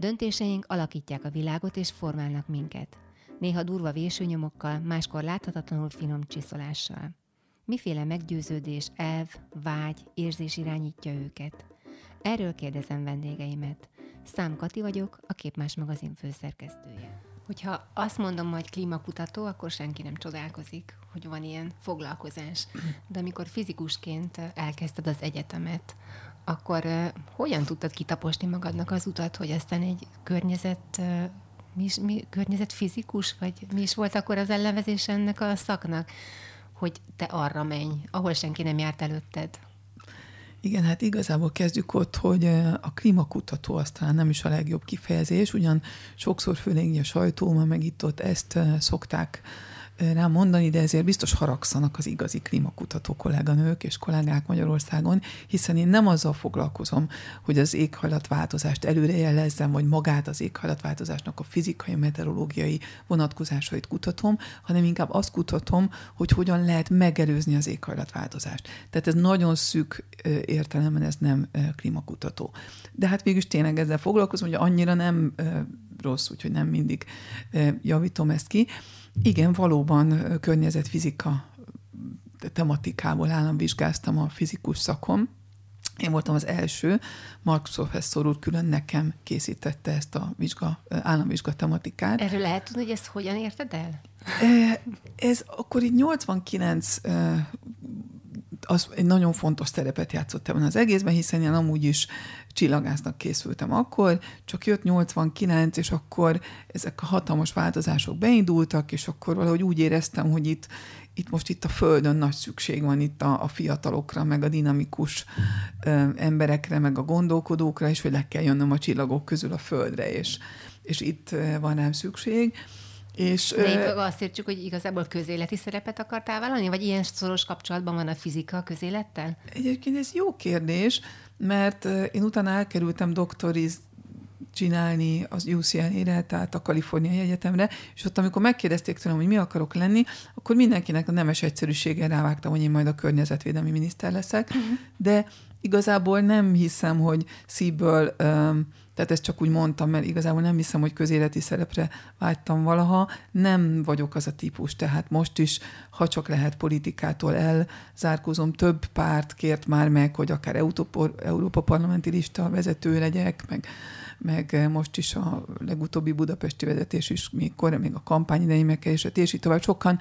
Döntéseink alakítják a világot és formálnak minket. Néha durva vésőnyomokkal, máskor láthatatlanul finom csiszolással. Miféle meggyőződés, elv, vágy, érzés irányítja őket? Erről kérdezem vendégeimet. Szám Kati vagyok, a Képmás magazin főszerkesztője. Hogyha azt mondom, hogy klímakutató, akkor senki nem csodálkozik, hogy van ilyen foglalkozás. De amikor fizikusként elkezdted az egyetemet, akkor uh, hogyan tudtad kitaposni magadnak az utat, hogy aztán egy környezet, uh, mi, is, mi, környezet fizikus, vagy mi is volt akkor az ellenvezés ennek a szaknak, hogy te arra menj, ahol senki nem járt előtted? Igen, hát igazából kezdjük ott, hogy a klímakutató aztán nem is a legjobb kifejezés, ugyan sokszor főleg a sajtóban meg itt ott ezt szokták rám mondani, de ezért biztos haragszanak az igazi klímakutató kolléganők és kollégák Magyarországon, hiszen én nem azzal foglalkozom, hogy az éghajlatváltozást előrejelezzem, vagy magát az éghajlatváltozásnak a fizikai, meteorológiai vonatkozásait kutatom, hanem inkább azt kutatom, hogy hogyan lehet megelőzni az éghajlatváltozást. Tehát ez nagyon szűk értelemben ez nem klímakutató. De hát végülis tényleg ezzel foglalkozom, hogy annyira nem rossz, úgyhogy nem mindig javítom ezt ki. Igen, valóban környezetfizika tematikából államvizsgáztam a fizikus szakom. Én voltam az első, Mark professzor úr külön nekem készítette ezt a vizsga, államvizsga tematikát. Erről lehet tudni, hogy ezt hogyan érted el? Ez akkor így 89 az egy nagyon fontos szerepet játszott ebben az egészben, hiszen én amúgy is csillagásznak készültem akkor, csak jött 89, és akkor ezek a hatalmas változások beindultak, és akkor valahogy úgy éreztem, hogy itt, itt most itt a Földön nagy szükség van itt a, a fiatalokra, meg a dinamikus ö, emberekre, meg a gondolkodókra, és hogy le kell jönnöm a csillagok közül a Földre, és, és itt van rám szükség. És, De itt azt értsük, hogy igazából közéleti szerepet akartál vállalni, vagy ilyen szoros kapcsolatban van a fizika a közélettel? Egyébként ez jó kérdés, mert én utána elkerültem doktoriz csinálni az UCLA-re, tehát a Kaliforniai Egyetemre, és ott amikor megkérdezték tőlem, hogy mi akarok lenni, akkor mindenkinek a nemes egyszerűséggel rávágtam, hogy én majd a környezetvédelmi miniszter leszek, uh-huh. de igazából nem hiszem, hogy szívből um, tehát ezt csak úgy mondtam, mert igazából nem hiszem, hogy közéleti szerepre vágytam valaha. Nem vagyok az a típus, tehát most is, ha csak lehet politikától elzárkózom, több párt kért már meg, hogy akár Európa parlamenti lista vezető legyek, meg, meg most is a legutóbbi budapesti vezetés is, még kor, még a kampány idején megkeresett, és így tovább. Sokan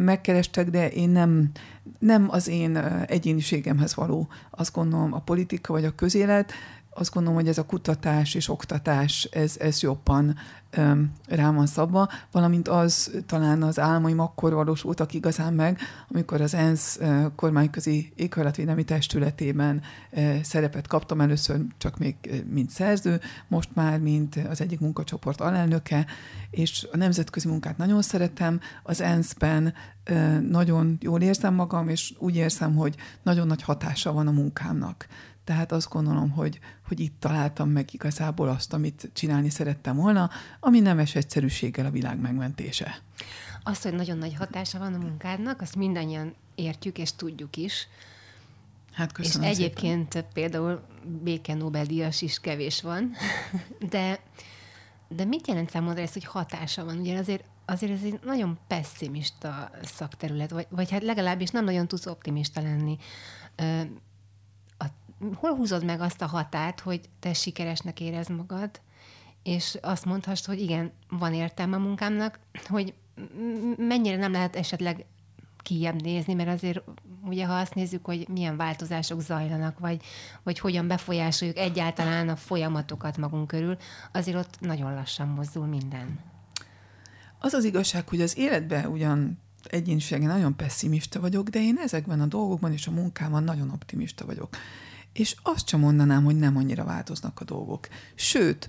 megkerestek, de én nem, nem az én egyéniségemhez való, azt gondolom, a politika vagy a közélet, azt gondolom, hogy ez a kutatás és oktatás, ez, ez jobban um, rá van szabva, valamint az talán az álmaim akkor valósultak igazán meg, amikor az ENSZ kormányközi éghajlatvédelmi testületében szerepet kaptam először csak még mint szerző, most már mint az egyik munkacsoport alelnöke, és a nemzetközi munkát nagyon szeretem, az ENSZ-ben nagyon jól érzem magam, és úgy érzem, hogy nagyon nagy hatása van a munkámnak. Tehát azt gondolom, hogy, hogy itt találtam meg igazából azt, amit csinálni szerettem volna, ami nemes egyszerűséggel a világ megmentése. Azt, hogy nagyon nagy hatása van a munkádnak, azt mindannyian értjük és tudjuk is. Hát köszönöm És egyébként szépen. például béke Nobel-díjas is kevés van, de, de mit jelent számodra ez, hogy hatása van? Ugye azért, azért ez egy nagyon pessimista szakterület, vagy, vagy hát legalábbis nem nagyon tudsz optimista lenni hol húzod meg azt a határt, hogy te sikeresnek érez magad, és azt mondhast, hogy igen, van értelme a munkámnak, hogy mennyire nem lehet esetleg kijebb nézni, mert azért ugye ha azt nézzük, hogy milyen változások zajlanak, vagy, vagy hogyan befolyásoljuk egyáltalán a folyamatokat magunk körül, azért ott nagyon lassan mozdul minden. Az az igazság, hogy az életben ugyan egyéniségen nagyon pessimista vagyok, de én ezekben a dolgokban és a munkában nagyon optimista vagyok és azt sem mondanám, hogy nem annyira változnak a dolgok. Sőt,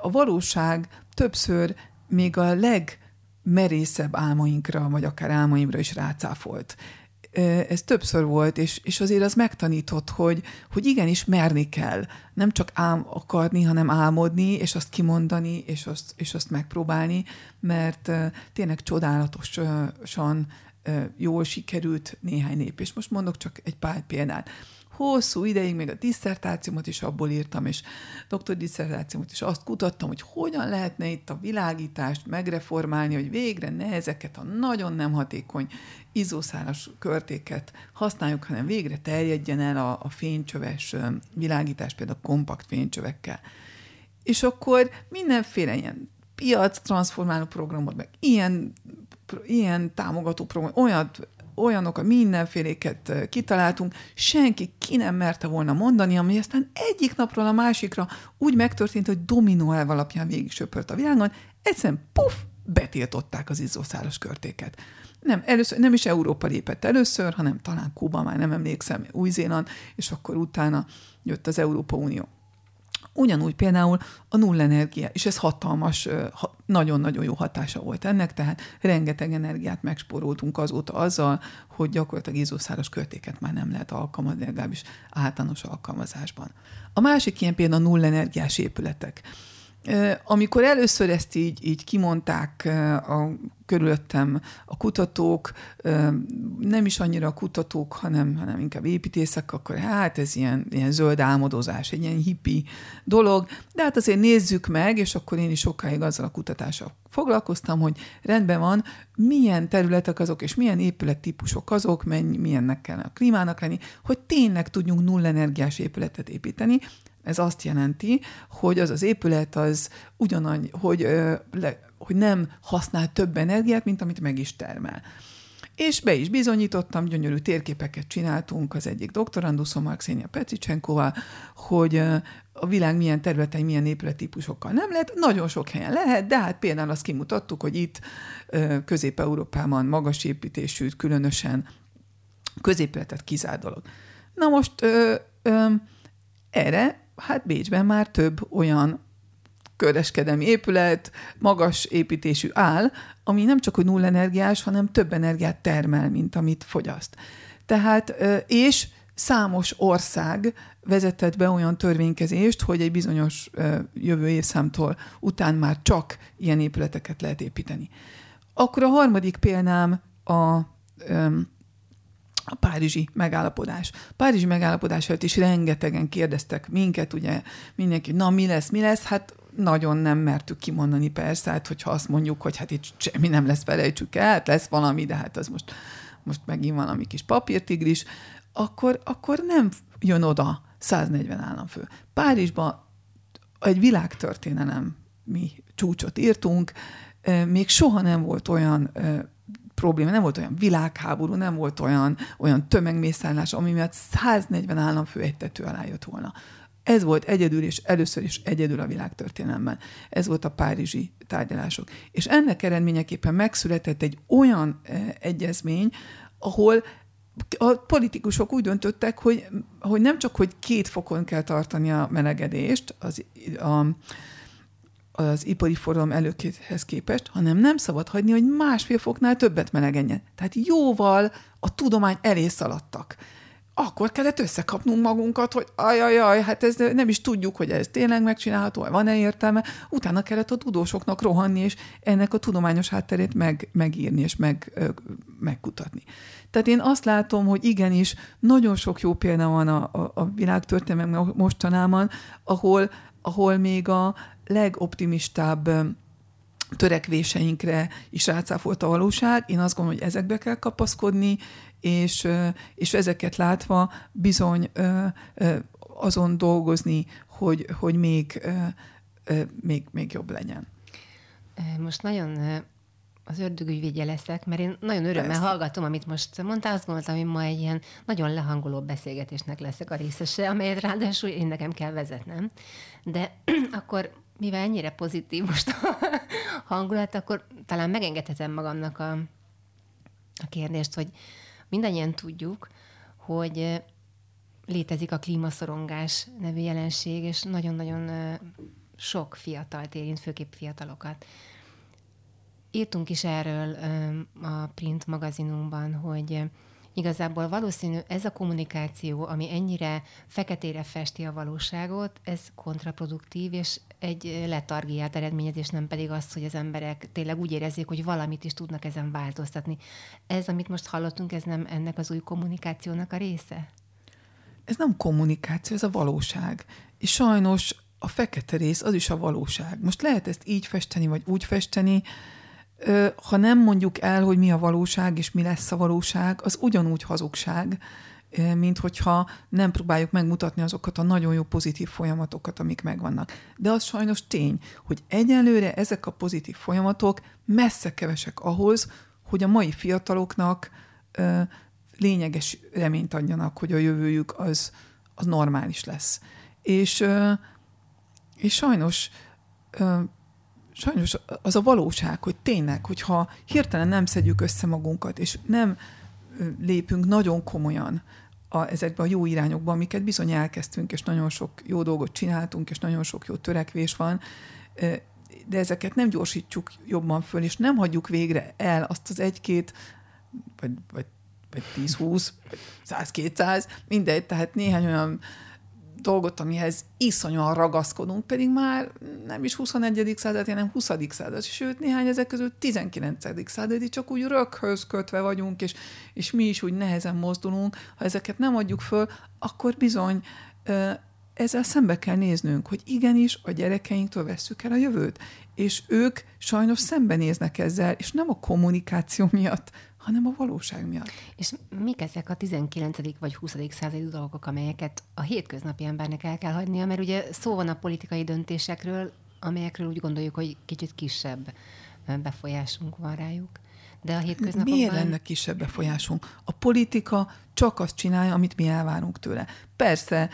a valóság többször még a legmerészebb álmainkra, vagy akár álmaimra is rácáfolt. Ez többször volt, és, és azért az megtanított, hogy, hogy igenis merni kell. Nem csak ám akarni, hanem álmodni, és azt kimondani, és azt, és azt megpróbálni, mert tényleg csodálatosan jól sikerült néhány nép. És most mondok csak egy pár példát hosszú ideig még a diszertációmat is abból írtam, és doktor diszertációmat is azt kutattam, hogy hogyan lehetne itt a világítást megreformálni, hogy végre ne ezeket a nagyon nem hatékony izószálas körtéket használjuk, hanem végre terjedjen el a, a fénycsöves világítás, például kompakt fénycsövekkel. És akkor mindenféle ilyen piac transformáló programot, meg ilyen, ilyen támogató program, olyat olyanokat, mindenféléket kitaláltunk, senki ki nem merte volna mondani, ami aztán egyik napról a másikra úgy megtörtént, hogy dominó elv alapján végig söpört a világon, egyszerűen puf, betiltották az izzószáros körtéket. Nem, először, nem is Európa lépett először, hanem talán Kuba, már nem emlékszem, Új-Zéland, és akkor utána jött az Európa Unió. Ugyanúgy például a nullenergia, és ez hatalmas, nagyon-nagyon jó hatása volt ennek, tehát rengeteg energiát megspóroltunk azóta azzal, hogy gyakorlatilag izószáros körtéket már nem lehet alkalmazni, legalábbis általános alkalmazásban. A másik ilyen például a nullenergiás épületek. Amikor először ezt így, így kimondták a körülöttem a kutatók, nem is annyira a kutatók, hanem, hanem inkább építészek, akkor hát ez ilyen, ilyen zöld álmodozás, egy ilyen hippi dolog, de hát azért nézzük meg, és akkor én is sokáig azzal a kutatással foglalkoztam, hogy rendben van, milyen területek azok, és milyen épülettípusok azok, mennyi, milyennek kell a klímának lenni, hogy tényleg tudjunk nullenergiás épületet építeni, ez azt jelenti, hogy az az épület az ugyanannyi, hogy, le, hogy nem használ több energiát, mint amit meg is termel. És be is bizonyítottam, gyönyörű térképeket csináltunk az egyik doktoranduszommal, Xenia Petricsenkóval, hogy a világ milyen területein, milyen épülettípusokkal nem lehet. Nagyon sok helyen lehet, de hát például azt kimutattuk, hogy itt Közép-Európában magas építésű, különösen középületet kizár dolog. Na most ö, ö, erre hát Bécsben már több olyan kereskedelmi épület, magas építésű áll, ami nem csak hogy null energiás, hanem több energiát termel, mint amit fogyaszt. Tehát, és számos ország vezetett be olyan törvénykezést, hogy egy bizonyos jövő évszámtól után már csak ilyen épületeket lehet építeni. Akkor a harmadik példám a a párizsi megállapodás. Párizsi megállapodás előtt is rengetegen kérdeztek minket, ugye mindenki, na mi lesz, mi lesz? Hát nagyon nem mertük kimondani persze, hát hogyha azt mondjuk, hogy hát itt semmi nem lesz, felejtsük el, hát lesz valami, de hát az most, most megint valami kis papírtigris, akkor, akkor nem jön oda 140 államfő. Párizsban egy világtörténelem mi csúcsot írtunk, még soha nem volt olyan probléma, nem volt olyan világháború, nem volt olyan, olyan tömegmészállás, ami miatt 140 államfő egy tető alá jött volna. Ez volt egyedül, és először is egyedül a világtörténelemben. Ez volt a párizsi tárgyalások. És ennek eredményeképpen megszületett egy olyan e, egyezmény, ahol a politikusok úgy döntöttek, hogy, hogy nem csak, hogy két fokon kell tartani a melegedést, az, a, az ipari forradalom előkéhez képest, hanem nem szabad hagyni, hogy másfél foknál többet melegedjen. Tehát jóval a tudomány elé szaladtak. Akkor kellett összekapnunk magunkat, hogy ajajaj, hát ez nem is tudjuk, hogy ez tényleg megcsinálható, van-e értelme. Utána kellett a tudósoknak rohanni, és ennek a tudományos hátterét meg, megírni és meg, megkutatni. Tehát én azt látom, hogy igenis nagyon sok jó példa van a, a, a világtörténelem mostanában, ahol, ahol még a legoptimistább törekvéseinkre is rácáfolt a valóság. Én azt gondolom, hogy ezekbe kell kapaszkodni, és, és ezeket látva bizony azon dolgozni, hogy, hogy még, még, még jobb legyen. Most nagyon az ördögügyvédje leszek, mert én nagyon örömmel Persze. hallgatom, amit most mondtál. Azt gondoltam, hogy ma egy ilyen nagyon lehangoló beszélgetésnek leszek a részese, amelyet ráadásul én nekem kell vezetnem. De akkor, mivel ennyire pozitív most a hangulat, akkor talán megengedhetem magamnak a, a kérdést, hogy mindannyian tudjuk, hogy létezik a klímaszorongás nevű jelenség, és nagyon-nagyon sok fiatal érint, főképp fiatalokat. Írtunk is erről a print magazinunkban, hogy igazából valószínű ez a kommunikáció, ami ennyire feketére festi a valóságot, ez kontraproduktív, és egy letargiát eredményez, és nem pedig azt, hogy az emberek tényleg úgy érezzék, hogy valamit is tudnak ezen változtatni. Ez, amit most hallottunk, ez nem ennek az új kommunikációnak a része? ez nem kommunikáció, ez a valóság. És sajnos a fekete rész az is a valóság. Most lehet ezt így festeni, vagy úgy festeni, ha nem mondjuk el, hogy mi a valóság, és mi lesz a valóság, az ugyanúgy hazugság, mint hogyha nem próbáljuk megmutatni azokat a nagyon jó pozitív folyamatokat, amik megvannak. De az sajnos tény, hogy egyelőre ezek a pozitív folyamatok messze kevesek ahhoz, hogy a mai fiataloknak ö, lényeges reményt adjanak, hogy a jövőjük az, az normális lesz. És, ö, és sajnos ö, sajnos az a valóság, hogy tényleg, hogyha hirtelen nem szedjük össze magunkat, és nem lépünk nagyon komolyan a, ezekbe a jó irányokba, amiket bizony elkezdtünk, és nagyon sok jó dolgot csináltunk, és nagyon sok jó törekvés van, de ezeket nem gyorsítjuk jobban föl, és nem hagyjuk végre el azt az egy-két, vagy, vagy, vagy 10-20, vagy 100-200, mindegy, tehát néhány olyan dolgot, amihez iszonyúan ragaszkodunk, pedig már nem is 21. század, hanem 20. század, sőt néhány ezek közül 19. századi, csak úgy röghöz kötve vagyunk, és, és mi is úgy nehezen mozdulunk. Ha ezeket nem adjuk föl, akkor bizony ezzel szembe kell néznünk, hogy igenis a gyerekeinktől vesszük el a jövőt. És ők sajnos szembenéznek ezzel, és nem a kommunikáció miatt, hanem a valóság miatt. És mik ezek a 19. vagy 20. századi dolgok, amelyeket a hétköznapi embernek el kell hagynia, mert ugye szó van a politikai döntésekről, amelyekről úgy gondoljuk, hogy kicsit kisebb befolyásunk van rájuk. De a hétköznapokban... Miért lenne kisebb befolyásunk? A politika csak azt csinálja, amit mi elvárunk tőle. Persze,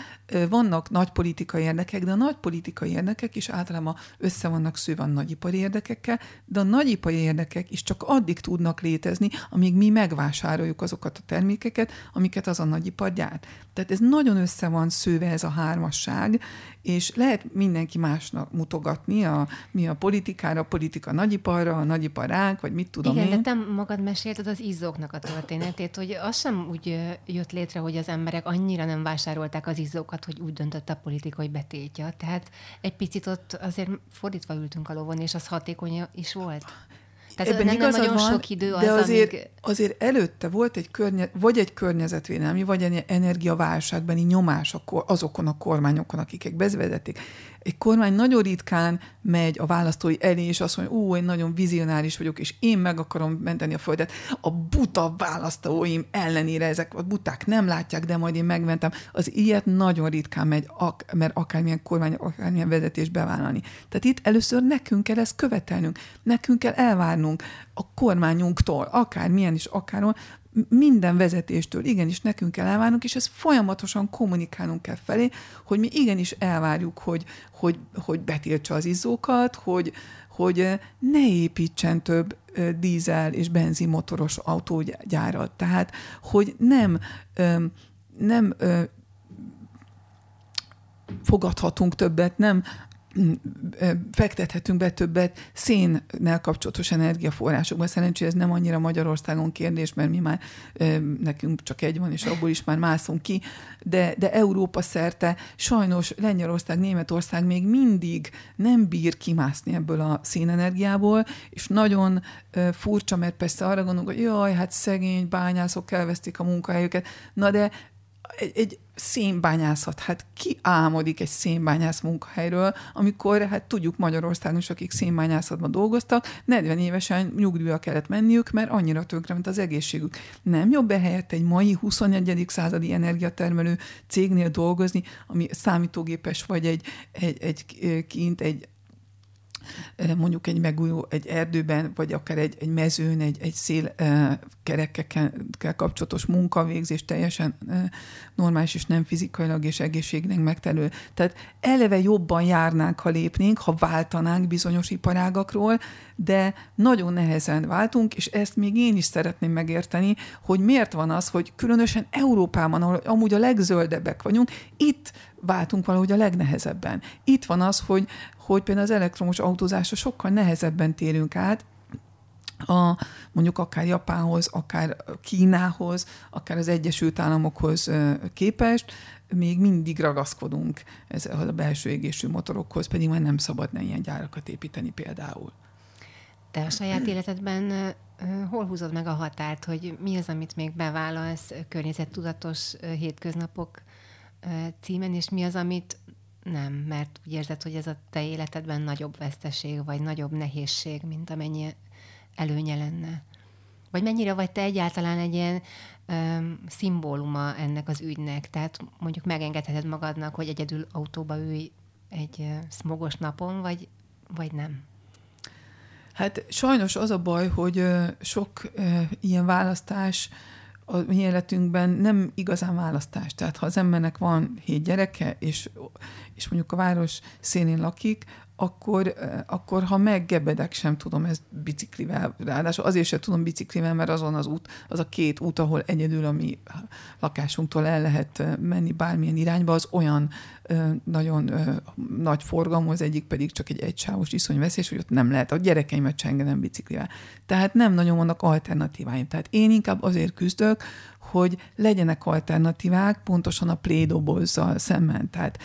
vannak nagy politikai érdekek, de a nagy politikai érdekek is általában össze vannak szőve a nagyipari érdekekkel, de a nagyipari érdekek is csak addig tudnak létezni, amíg mi megvásároljuk azokat a termékeket, amiket az a nagyipar gyárt. Tehát ez nagyon össze van szőve ez a hármasság, és lehet mindenki másnak mutogatni, a, mi a politikára, a politika nagyiparra, a nagyipar ránk, vagy mit tudom Igen, én. de te magad mesélted az izzóknak a történetét, hogy az sem úgy jött létre, hogy az emberek annyira nem vásárolták az izzókat, hogy úgy döntött a politika, hogy betiltja. Tehát egy picit ott azért fordítva ültünk a lovon, és az hatékony is volt. Tehát Ebben nem, nem nagyon van, sok idő az, de azért, amíg... azért előtte volt egy környe, vagy egy környezetvédelmi, vagy egy energiaválságbeni nyomás azokon a kormányokon, akik bevezették. Egy kormány nagyon ritkán megy a választói elé, és azt mondja, ó, én nagyon vizionáris vagyok, és én meg akarom menteni a földet. A buta választóim ellenére ezek a buták nem látják, de majd én megmentem. Az ilyet nagyon ritkán megy, mert akármilyen kormány, akármilyen vezetés bevállalni. Tehát itt először nekünk kell ezt követelnünk, nekünk kell elvárnunk a kormányunktól, akármilyen is, akárhol, minden vezetéstől igenis nekünk kell elvárnunk, és ezt folyamatosan kommunikálnunk kell felé, hogy mi igenis elvárjuk, hogy, hogy, hogy betiltsa az izzókat, hogy, hogy ne építsen több dízel és benzinmotoros autógyárat. Tehát, hogy nem, nem fogadhatunk többet, nem fektethetünk be többet szénnel kapcsolatos energiaforrásokba. Szerencsére ez nem annyira Magyarországon kérdés, mert mi már nekünk csak egy van, és abból is már mászunk ki, de, de Európa szerte sajnos Lengyelország, Németország még mindig nem bír kimászni ebből a szénenergiából, és nagyon furcsa, mert persze arra gondolunk, hogy jaj, hát szegény bányászok elvesztik a munkahelyüket, na de egy, egy szénbányászat, hát ki álmodik egy szénbányász munkahelyről, amikor, hát tudjuk Magyarországon is, akik szénbányászatban dolgoztak, 40 évesen nyugdíjra kellett menniük, mert annyira ment az egészségük. Nem jobb ehelyett egy mai 21. századi energiatermelő cégnél dolgozni, ami számítógépes, vagy egy, egy, egy kint egy mondjuk egy megújuló, egy erdőben, vagy akár egy, egy mezőn, egy, egy szél kerekekkel kapcsolatos munkavégzés teljesen normális és nem fizikailag és egészségnek megtelő. Tehát eleve jobban járnánk, ha lépnénk, ha váltanánk bizonyos iparágakról, de nagyon nehezen váltunk, és ezt még én is szeretném megérteni, hogy miért van az, hogy különösen Európában, ahol amúgy a legzöldebbek vagyunk, itt váltunk valahogy a legnehezebben. Itt van az, hogy, hogy például az elektromos autózásra sokkal nehezebben térünk át, a, mondjuk akár Japánhoz, akár Kínához, akár az Egyesült Államokhoz képest, még mindig ragaszkodunk ez a belső égésű motorokhoz, pedig már nem szabadna ilyen gyárakat építeni például. Te a saját életedben hol húzod meg a határt, hogy mi az, amit még bevállalsz környezettudatos hétköznapok címen, és mi az, amit nem, mert úgy érzed, hogy ez a te életedben nagyobb veszteség, vagy nagyobb nehézség, mint amennyi előnye lenne. Vagy mennyire vagy te egyáltalán egy ilyen öm, szimbóluma ennek az ügynek? Tehát mondjuk megengedheted magadnak, hogy egyedül autóba ülj egy smogos napon, vagy, vagy nem? Hát sajnos az a baj, hogy sok uh, ilyen választás a mi életünkben nem igazán választás. Tehát ha az embernek van hét gyereke, és, és mondjuk a város szélén lakik, akkor, akkor ha meggebedek, sem tudom ezt biciklivel. Ráadásul azért sem tudom biciklivel, mert azon az út, az a két út, ahol egyedül a mi lakásunktól el lehet menni bármilyen irányba, az olyan nagyon nagy forgalmú, az egyik pedig csak egy egysávos iszonyveszélyes, hogy ott nem lehet. A gyerekeimet se engedem biciklivel. Tehát nem nagyon vannak alternatíváim. Tehát én inkább azért küzdök, hogy legyenek alternatívák pontosan a plédobozzal szemben. Tehát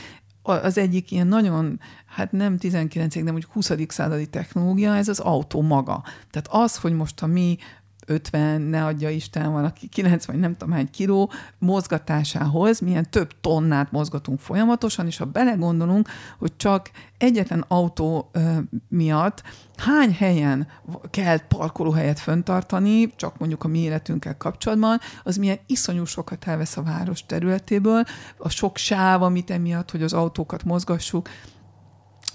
az egyik ilyen nagyon, hát nem 19 nem úgy 20. századi technológia, ez az autó maga. Tehát az, hogy most a mi 50, ne adja Isten, van, aki 90, nem tudom hány kiló mozgatásához, milyen több tonnát mozgatunk folyamatosan, és ha belegondolunk, hogy csak egyetlen autó ö, miatt hány helyen kell parkolóhelyet föntartani, csak mondjuk a mi életünkkel kapcsolatban, az milyen iszonyú sokat elvesz a város területéből, a sok sáv, amit emiatt, hogy az autókat mozgassuk,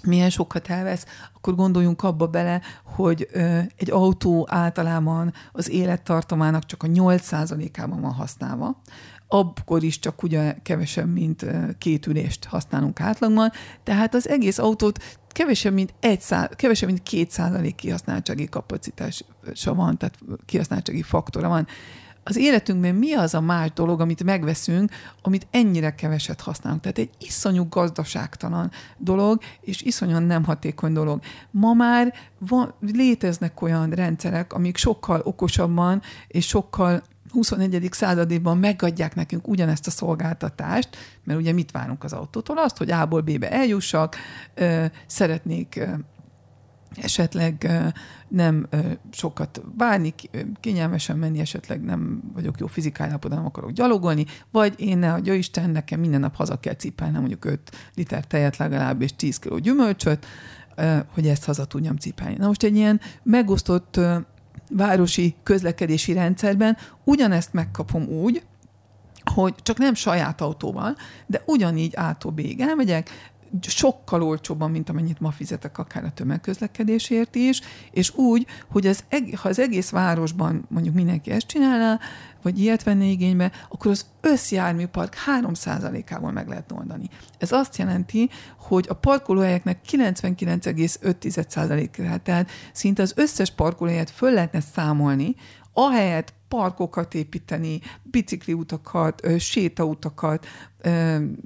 milyen sokat elvesz, akkor gondoljunk abba bele, hogy ö, egy autó általában az élettartamának csak a 8%-ában van használva, akkor is csak ugye kevesebb, mint két ülést használunk átlagban, tehát az egész autót kevesebb, mint, egy szá- kevesebb, mint két százalék kihasználtsági kapacitása van, tehát kihasználtsági faktora van az életünkben mi az a más dolog, amit megveszünk, amit ennyire keveset használunk. Tehát egy iszonyú gazdaságtalan dolog, és iszonyan nem hatékony dolog. Ma már van, léteznek olyan rendszerek, amik sokkal okosabban és sokkal 21. századében megadják nekünk ugyanezt a szolgáltatást, mert ugye mit várunk az autótól? Azt, hogy A-ból B-be eljussak, szeretnék esetleg nem sokat várni, kényelmesen menni, esetleg nem vagyok jó fizikai állapotban, nem akarok gyalogolni, vagy én ne adja Isten, nekem minden nap haza kell cipelnem mondjuk 5 liter tejet legalább, és 10 kg gyümölcsöt, hogy ezt haza tudjam cipelni. Na most egy ilyen megosztott városi közlekedési rendszerben ugyanezt megkapom úgy, hogy csak nem saját autóval, de ugyanígy A-tól B-ig elmegyek, sokkal olcsóbban, mint amennyit ma fizetek akár a tömegközlekedésért is, és úgy, hogy az, ha az egész városban mondjuk mindenki ezt csinálná, vagy ilyet venné igénybe, akkor az összjárműpark 3%-ával meg lehet oldani. Ez azt jelenti, hogy a parkolóhelyeknek 99,5%-át, tehát szinte az összes parkolóhelyet föl lehetne számolni, ahelyett parkokat építeni, bicikliutakat, sétautakat,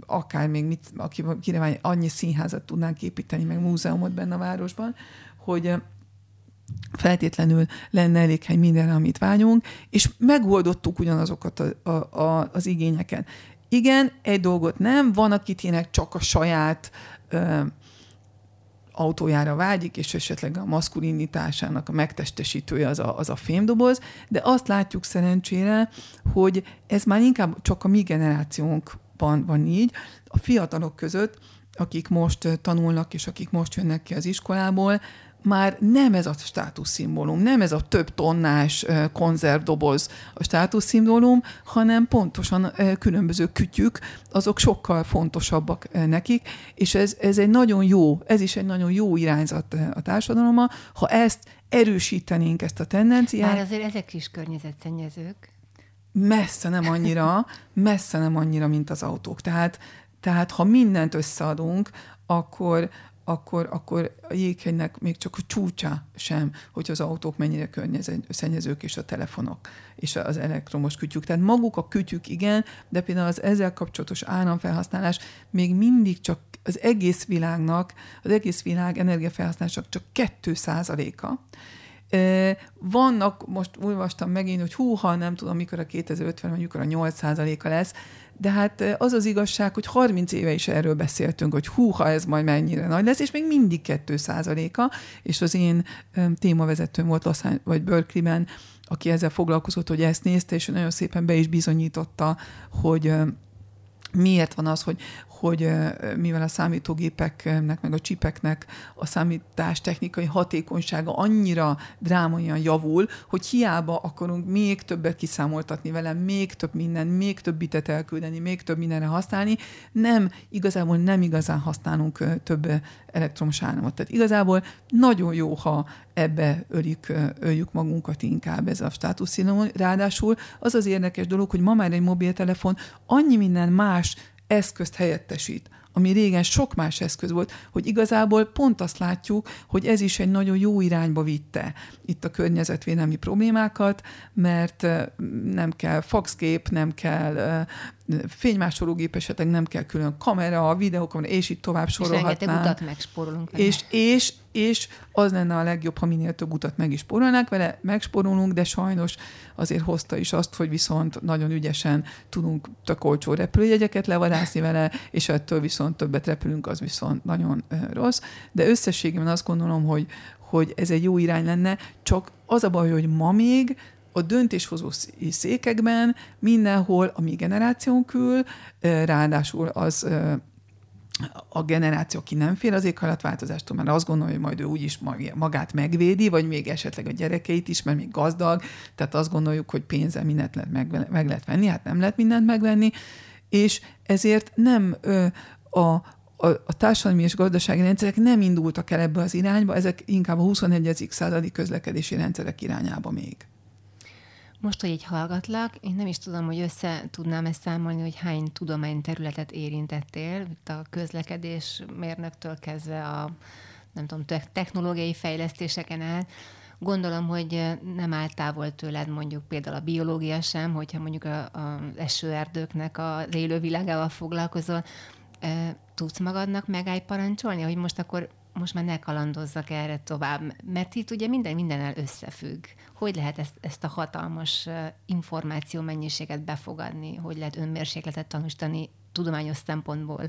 akár még mit, aki, kire annyi színházat tudnánk építeni, meg múzeumot benne a városban, hogy feltétlenül lenne elég hely mindenre, amit vágyunk, és megoldottuk ugyanazokat a, a, a, az igényeket. Igen, egy dolgot nem, van, akinek csak a saját autójára vágyik, és esetleg a maszkulinitásának a megtestesítője az a, az a fémdoboz, de azt látjuk szerencsére, hogy ez már inkább csak a mi generációnkban van így, a fiatalok között, akik most tanulnak, és akik most jönnek ki az iskolából, már nem ez a státuszszimbólum, nem ez a több tonnás konzervdoboz a státuszszimbólum, hanem pontosan különböző kütyük, azok sokkal fontosabbak nekik, és ez, ez egy nagyon jó, ez is egy nagyon jó irányzat a társadalommal, ha ezt erősítenénk ezt a tendenciát. Már azért ezek is környezetszennyezők. Messze nem annyira, messze nem annyira, mint az autók. Tehát, tehát ha mindent összeadunk, akkor, akkor, akkor a jéghegynek még csak a csúcsa sem, hogy az autók mennyire környezetszennyezők, és a telefonok, és az elektromos kütyük. Tehát maguk a kütyük igen, de például az ezzel kapcsolatos áramfelhasználás még mindig csak az egész világnak, az egész világ energiafelhasználása csak 2 százaléka. Vannak, most olvastam megint, hogy húha, nem tudom, mikor a 2050, vagy mikor a 8 százaléka lesz, de hát az az igazság, hogy 30 éve is erről beszéltünk, hogy húha, ez majd mennyire nagy lesz, és még mindig 2 százaléka, és az én témavezetőm volt Los vagy Berkeley-ben, aki ezzel foglalkozott, hogy ezt nézte, és nagyon szépen be is bizonyította, hogy miért van az, hogy, hogy mivel a számítógépeknek, meg a csipeknek a számítás technikai hatékonysága annyira drámaian javul, hogy hiába akarunk még többet kiszámoltatni vele, még több minden, még több bitet elküldeni, még több mindenre használni, nem, igazából nem igazán használunk több elektromos áramot. Tehát igazából nagyon jó, ha ebbe öljük, öljük magunkat inkább ez a státuszszínű. Ráadásul az az érdekes dolog, hogy ma már egy mobiltelefon annyi minden más eszközt helyettesít, ami régen sok más eszköz volt, hogy igazából pont azt látjuk, hogy ez is egy nagyon jó irányba vitte itt a környezetvédelmi problémákat, mert nem kell faxkép, nem kell fénymásológép esetleg nem kell külön kamera, videókamera, és itt tovább sorolhatnám. És rengeteg utat megspórolunk. És, és, és az lenne a legjobb, ha minél több utat meg is spórolnánk vele, megspórolunk, de sajnos azért hozta is azt, hogy viszont nagyon ügyesen tudunk tök olcsó repülőjegyeket levadászni vele, és ettől viszont többet repülünk, az viszont nagyon rossz. De összességében azt gondolom, hogy, hogy ez egy jó irány lenne, csak az a baj, hogy ma még a döntéshozó székekben mindenhol a mi generáción kül, ráadásul az a generáció, aki nem fél az éghajlatváltozástól, mert azt gondolja, hogy majd ő úgyis magát megvédi, vagy még esetleg a gyerekeit is, mert még gazdag, tehát azt gondoljuk, hogy pénzzel mindent lehet meg, meg lehet venni, hát nem lehet mindent megvenni, és ezért nem a, a, a társadalmi és gazdasági rendszerek nem indultak el ebbe az irányba, ezek inkább a 21. századi közlekedési rendszerek irányába még. Most, hogy így hallgatlak, én nem is tudom, hogy össze tudnám ezt számolni, hogy hány tudományterületet érintettél, a közlekedés mérnöktől kezdve a nem tudom, technológiai fejlesztéseken át. Gondolom, hogy nem áll távol tőled mondjuk például a biológia sem, hogyha mondjuk az esőerdőknek az élővilágával foglalkozol. Tudsz magadnak megállj parancsolni, hogy most akkor most már ne kalandozzak erre tovább, mert itt ugye minden mindennel összefügg. Hogy lehet ezt, ezt a hatalmas információ mennyiséget befogadni, hogy lehet önmérsékletet tanúsítani tudományos szempontból?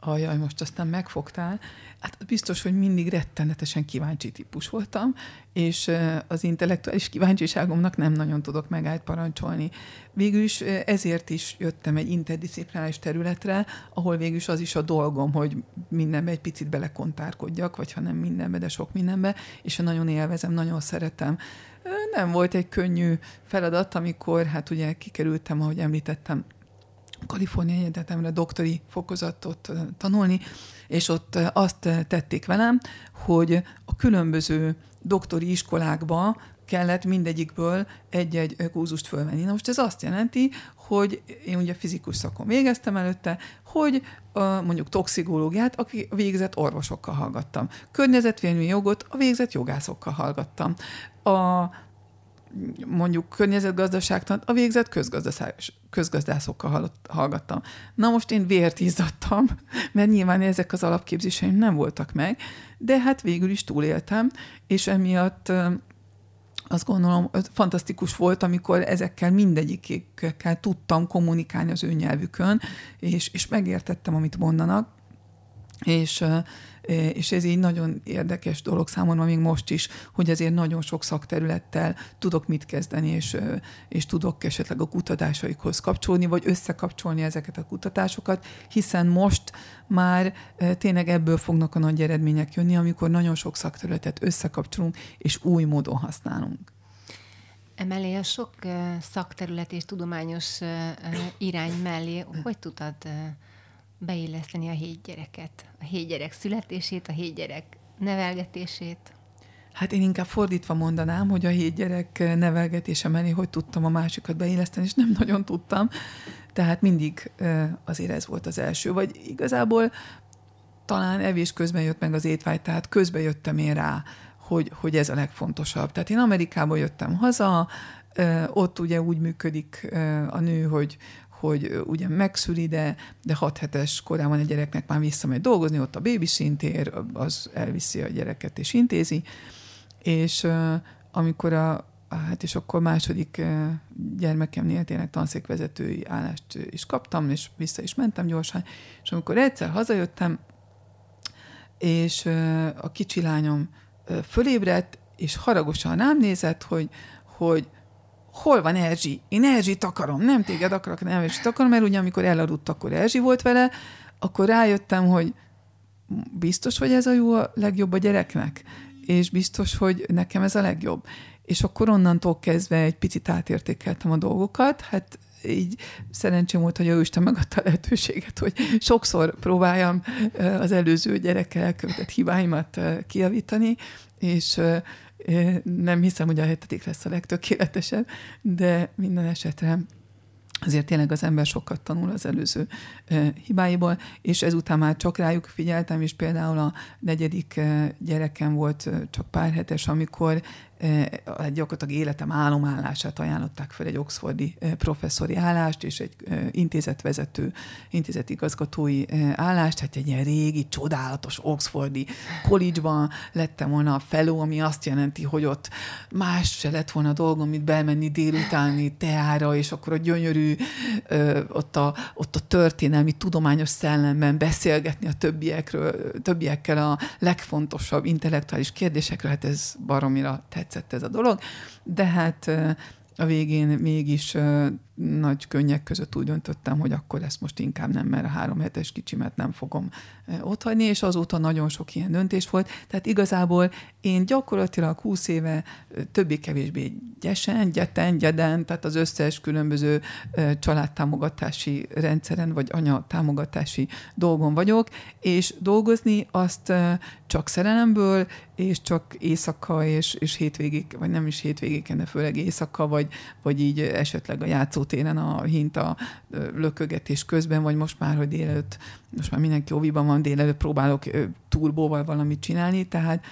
Ajaj, most aztán megfogtál. Hát biztos, hogy mindig rettenetesen kíváncsi típus voltam, és az intellektuális kíváncsiságomnak nem nagyon tudok megállt parancsolni. Végül is ezért is jöttem egy interdisziplinális területre, ahol végül is az is a dolgom, hogy mindenbe egy picit belekontárkodjak, vagy ha nem mindenbe, de sok mindenbe, és nagyon élvezem, nagyon szeretem. Nem volt egy könnyű feladat, amikor hát ugye kikerültem, ahogy említettem, Kaliforniai Egyetemre doktori fokozatot tanulni, és ott azt tették velem, hogy a különböző doktori iskolákba kellett mindegyikből egy-egy kurzust fölvenni. Na most ez azt jelenti, hogy én ugye fizikus szakon végeztem előtte, hogy mondjuk toxikológiát, aki végzett orvosokkal hallgattam. Környezetvédelmi jogot a végzett jogászokkal hallgattam. A mondjuk környezetgazdaságtant, a végzett közgazdászokkal hallgattam. Na most én vért izzadtam, mert nyilván ezek az alapképzéseim nem voltak meg, de hát végül is túléltem, és emiatt azt gondolom, fantasztikus volt, amikor ezekkel mindegyikkel tudtam kommunikálni az ő nyelvükön, és, és megértettem, amit mondanak, és és ez így nagyon érdekes dolog számomra még most is, hogy azért nagyon sok szakterülettel tudok mit kezdeni, és, és tudok esetleg a kutatásaikhoz kapcsolni, vagy összekapcsolni ezeket a kutatásokat, hiszen most már tényleg ebből fognak a nagy eredmények jönni, amikor nagyon sok szakterületet összekapcsolunk, és új módon használunk. Emellé a sok szakterület és tudományos irány mellé, hogy tudod beilleszteni a hét gyereket, a hét gyerek születését, a hét gyerek nevelgetését? Hát én inkább fordítva mondanám, hogy a hét gyerek nevelgetése mellé hogy tudtam a másikat beilleszteni, és nem nagyon tudtam. Tehát mindig azért ez volt az első. Vagy igazából talán evés közben jött meg az étvágy, tehát közben jöttem én rá, hogy, hogy ez a legfontosabb. Tehát én Amerikából jöttem haza, ott ugye úgy működik a nő, hogy, hogy ugye megszüli, de, de hat hetes korában a gyereknek már visszamegy dolgozni, ott a babysintér, az elviszi a gyereket és intézi, és amikor a, hát és akkor második gyermekemnél tényleg tanszékvezetői állást is kaptam, és vissza is mentem gyorsan, és amikor egyszer hazajöttem, és a kicsi lányom fölébredt, és haragosan rám nézett, hogy, hogy hol van Erzsi? Én Erzsit akarom, nem téged akarok, nem Erzsit akarom, mert ugye amikor elaludt, akkor Erzsi volt vele, akkor rájöttem, hogy biztos, hogy ez a jó a legjobb a gyereknek, és biztos, hogy nekem ez a legjobb. És akkor onnantól kezdve egy picit átértékeltem a dolgokat, hát így szerencsém volt, hogy ő Isten megadta a lehetőséget, hogy sokszor próbáljam az előző gyerekkel elkövetett hibáimat kiavítani, és nem hiszem, hogy a hetedik lesz a legtökéletesebb, de minden esetre azért tényleg az ember sokat tanul az előző hibáiból, és ezután már csak rájuk figyeltem, és például a negyedik gyerekem volt csak pár hetes, amikor gyakorlatilag életem álomállását ajánlották fel egy oxfordi professzori állást, és egy intézetvezető, intézetigazgatói állást, hát egy ilyen régi, csodálatos oxfordi college-ban lettem volna a fellow, ami azt jelenti, hogy ott más se lett volna dolgom, mint bemenni délutáni teára, és akkor a gyönyörű, ott a, ott a történelmi, tudományos szellemben beszélgetni a többiekről, többiekkel a legfontosabb intellektuális kérdésekről, hát ez baromira tett tetszett ez a dolog, de hát a végén mégis nagy könnyek között úgy döntöttem, hogy akkor ezt most inkább nem, mert a három hetes kicsimet nem fogom otthagyni, és azóta nagyon sok ilyen döntés volt. Tehát igazából én gyakorlatilag 20 éve többé-kevésbé gyesen, gyeten, gyeden, tehát az összes különböző családtámogatási rendszeren, vagy anya támogatási dolgon vagyok, és dolgozni azt csak szerelemből, és csak éjszaka, és, és hétvégék, vagy nem is hétvégéken, de főleg éjszaka, vagy, vagy így esetleg a játszótéren a hinta lökögetés közben, vagy most már, hogy délelőtt, most már mindenki óviban van, délelőtt próbálok turbóval valamit csinálni, tehát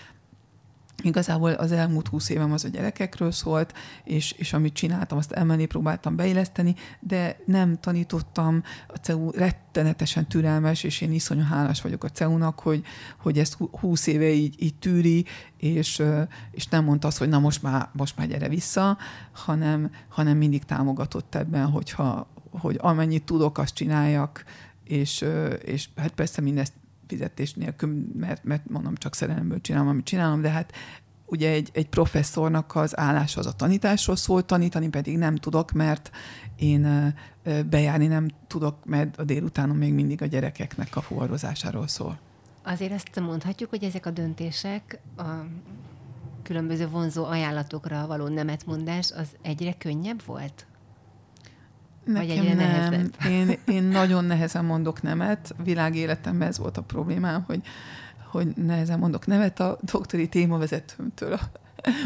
Igazából az elmúlt húsz évem az a gyerekekről szólt, és, és amit csináltam, azt emelni próbáltam beilleszteni, de nem tanítottam. A CEU rettenetesen türelmes, és én iszonyú hálás vagyok a CEU-nak, hogy, hogy ezt húsz éve így, így tűri, és, és nem mondta azt, hogy na most már, most már gyere vissza, hanem, hanem mindig támogatott ebben, hogyha, hogy amennyit tudok, azt csináljak, és, és hát persze mindezt fizetés nélkül, mert, mert mondom, csak szerelemből csinálom, amit csinálom, de hát ugye egy, egy professzornak az állása az a tanításról szól, tanítani pedig nem tudok, mert én bejárni nem tudok, mert a délutánon még mindig a gyerekeknek a fuvarozásáról szól. Azért ezt mondhatjuk, hogy ezek a döntések, a különböző vonzó ajánlatokra való nemetmondás, az egyre könnyebb volt? Nekem Vagy nem. Nehezebb? Én, én nagyon nehezen mondok nemet. Világéletemben ez volt a problémám, hogy, hogy nehezen mondok nevet a doktori témavezetőmtől. A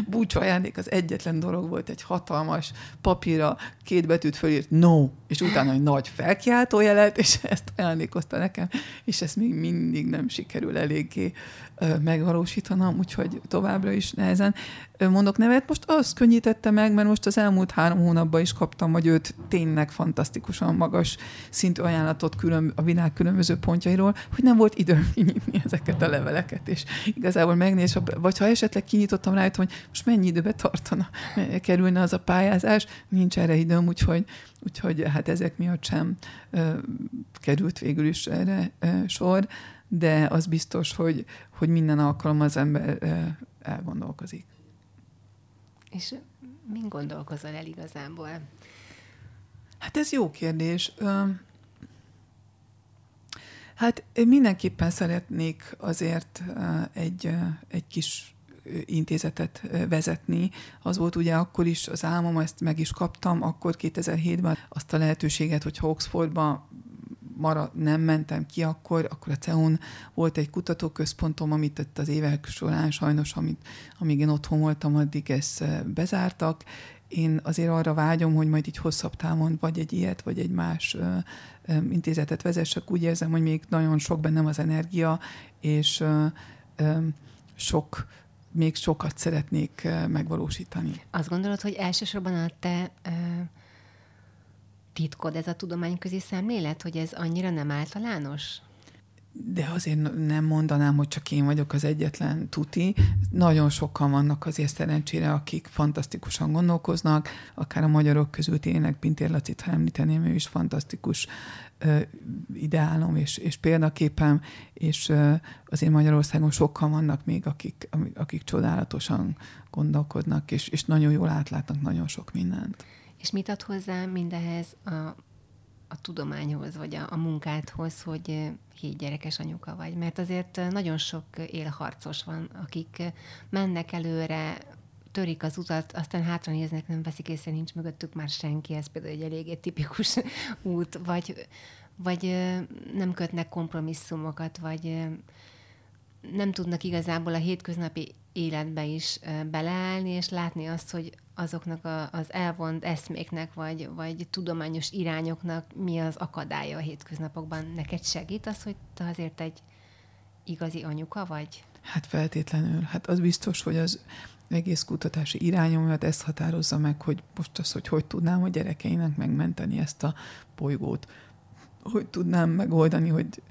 búcsú ajándék az egyetlen dolog volt, egy hatalmas papírra két betűt fölírt no, és utána egy nagy felkiáltójelet, és ezt ajándékozta nekem, és ezt még mindig nem sikerül eléggé megvalósítanom, úgyhogy továbbra is nehezen mondok nevet. Most az könnyítette meg, mert most az elmúlt három hónapban is kaptam, vagy őt tényleg fantasztikusan magas szintű ajánlatot külön, a világ különböző pontjairól, hogy nem volt időm kinyitni ezeket a leveleket, és igazából megnéz, vagy ha esetleg kinyitottam rá, hogy most mennyi időbe tartana, kerülne az a pályázás, nincs erre időm, úgyhogy, úgyhogy hát ezek miatt sem ö, került végül is erre ö, sor, de az biztos, hogy, hogy minden alkalom az ember ö, elgondolkozik. És min gondolkozol el igazából? Hát ez jó kérdés. Hát én mindenképpen szeretnék azért egy, egy kis intézetet vezetni. Az volt ugye akkor is az álmom, ezt meg is kaptam, akkor 2007-ben azt a lehetőséget, hogy Oxfordba mara, nem mentem ki akkor, akkor a CEUN volt egy kutatóközpontom, amit itt az évek során sajnos, amit, amíg én otthon voltam, addig ezt bezártak. Én azért arra vágyom, hogy majd így hosszabb távon vagy egy ilyet, vagy egy más ö, ö, intézetet vezessek. Úgy érzem, hogy még nagyon sok bennem az energia, és ö, ö, sok még sokat szeretnék megvalósítani. Azt gondolod, hogy elsősorban a te ö, titkod ez a tudományközi szemlélet, hogy ez annyira nem általános? de azért nem mondanám, hogy csak én vagyok az egyetlen tuti. Nagyon sokan vannak azért szerencsére, akik fantasztikusan gondolkoznak, akár a magyarok közül tényleg Pintér Lacit, ha említeném, ő is fantasztikus uh, ideálom és, és példaképem, és uh, azért Magyarországon sokan vannak még, akik, akik csodálatosan gondolkodnak, és, és nagyon jól átlátnak nagyon sok mindent. És mit ad hozzá mindehez a, a tudományhoz, vagy a, a munkádhoz, hogy hét gyerekes anyuka vagy? Mert azért nagyon sok élharcos van, akik mennek előre, törik az utat, aztán hátra néznek, nem veszik észre, nincs mögöttük már senki, ez például egy eléggé tipikus út, vagy, vagy nem kötnek kompromisszumokat, vagy nem tudnak igazából a hétköznapi életbe is beleállni, és látni azt, hogy azoknak a, az elvont eszméknek, vagy, vagy tudományos irányoknak mi az akadálya a hétköznapokban. Neked segít az, hogy te azért egy igazi anyuka vagy? Hát feltétlenül. Hát az biztos, hogy az egész kutatási irányomat ezt határozza meg, hogy most az, hogy hogy tudnám a gyerekeinek megmenteni ezt a bolygót. Hogy tudnám megoldani, hogy,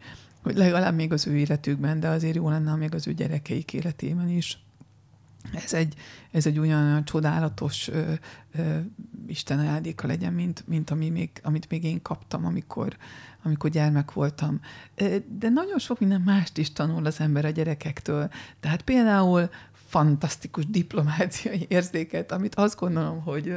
hogy legalább még az ő életükben, de azért jó lenne, még az ő gyerekeik életében is ez egy, ez egy olyan csodálatos ö, ö, Isten ajándéka legyen, mint, mint ami még, amit még én kaptam, amikor, amikor gyermek voltam. De nagyon sok minden mást is tanul az ember a gyerekektől. Tehát például fantasztikus diplomáciai érzéket, amit azt gondolom, hogy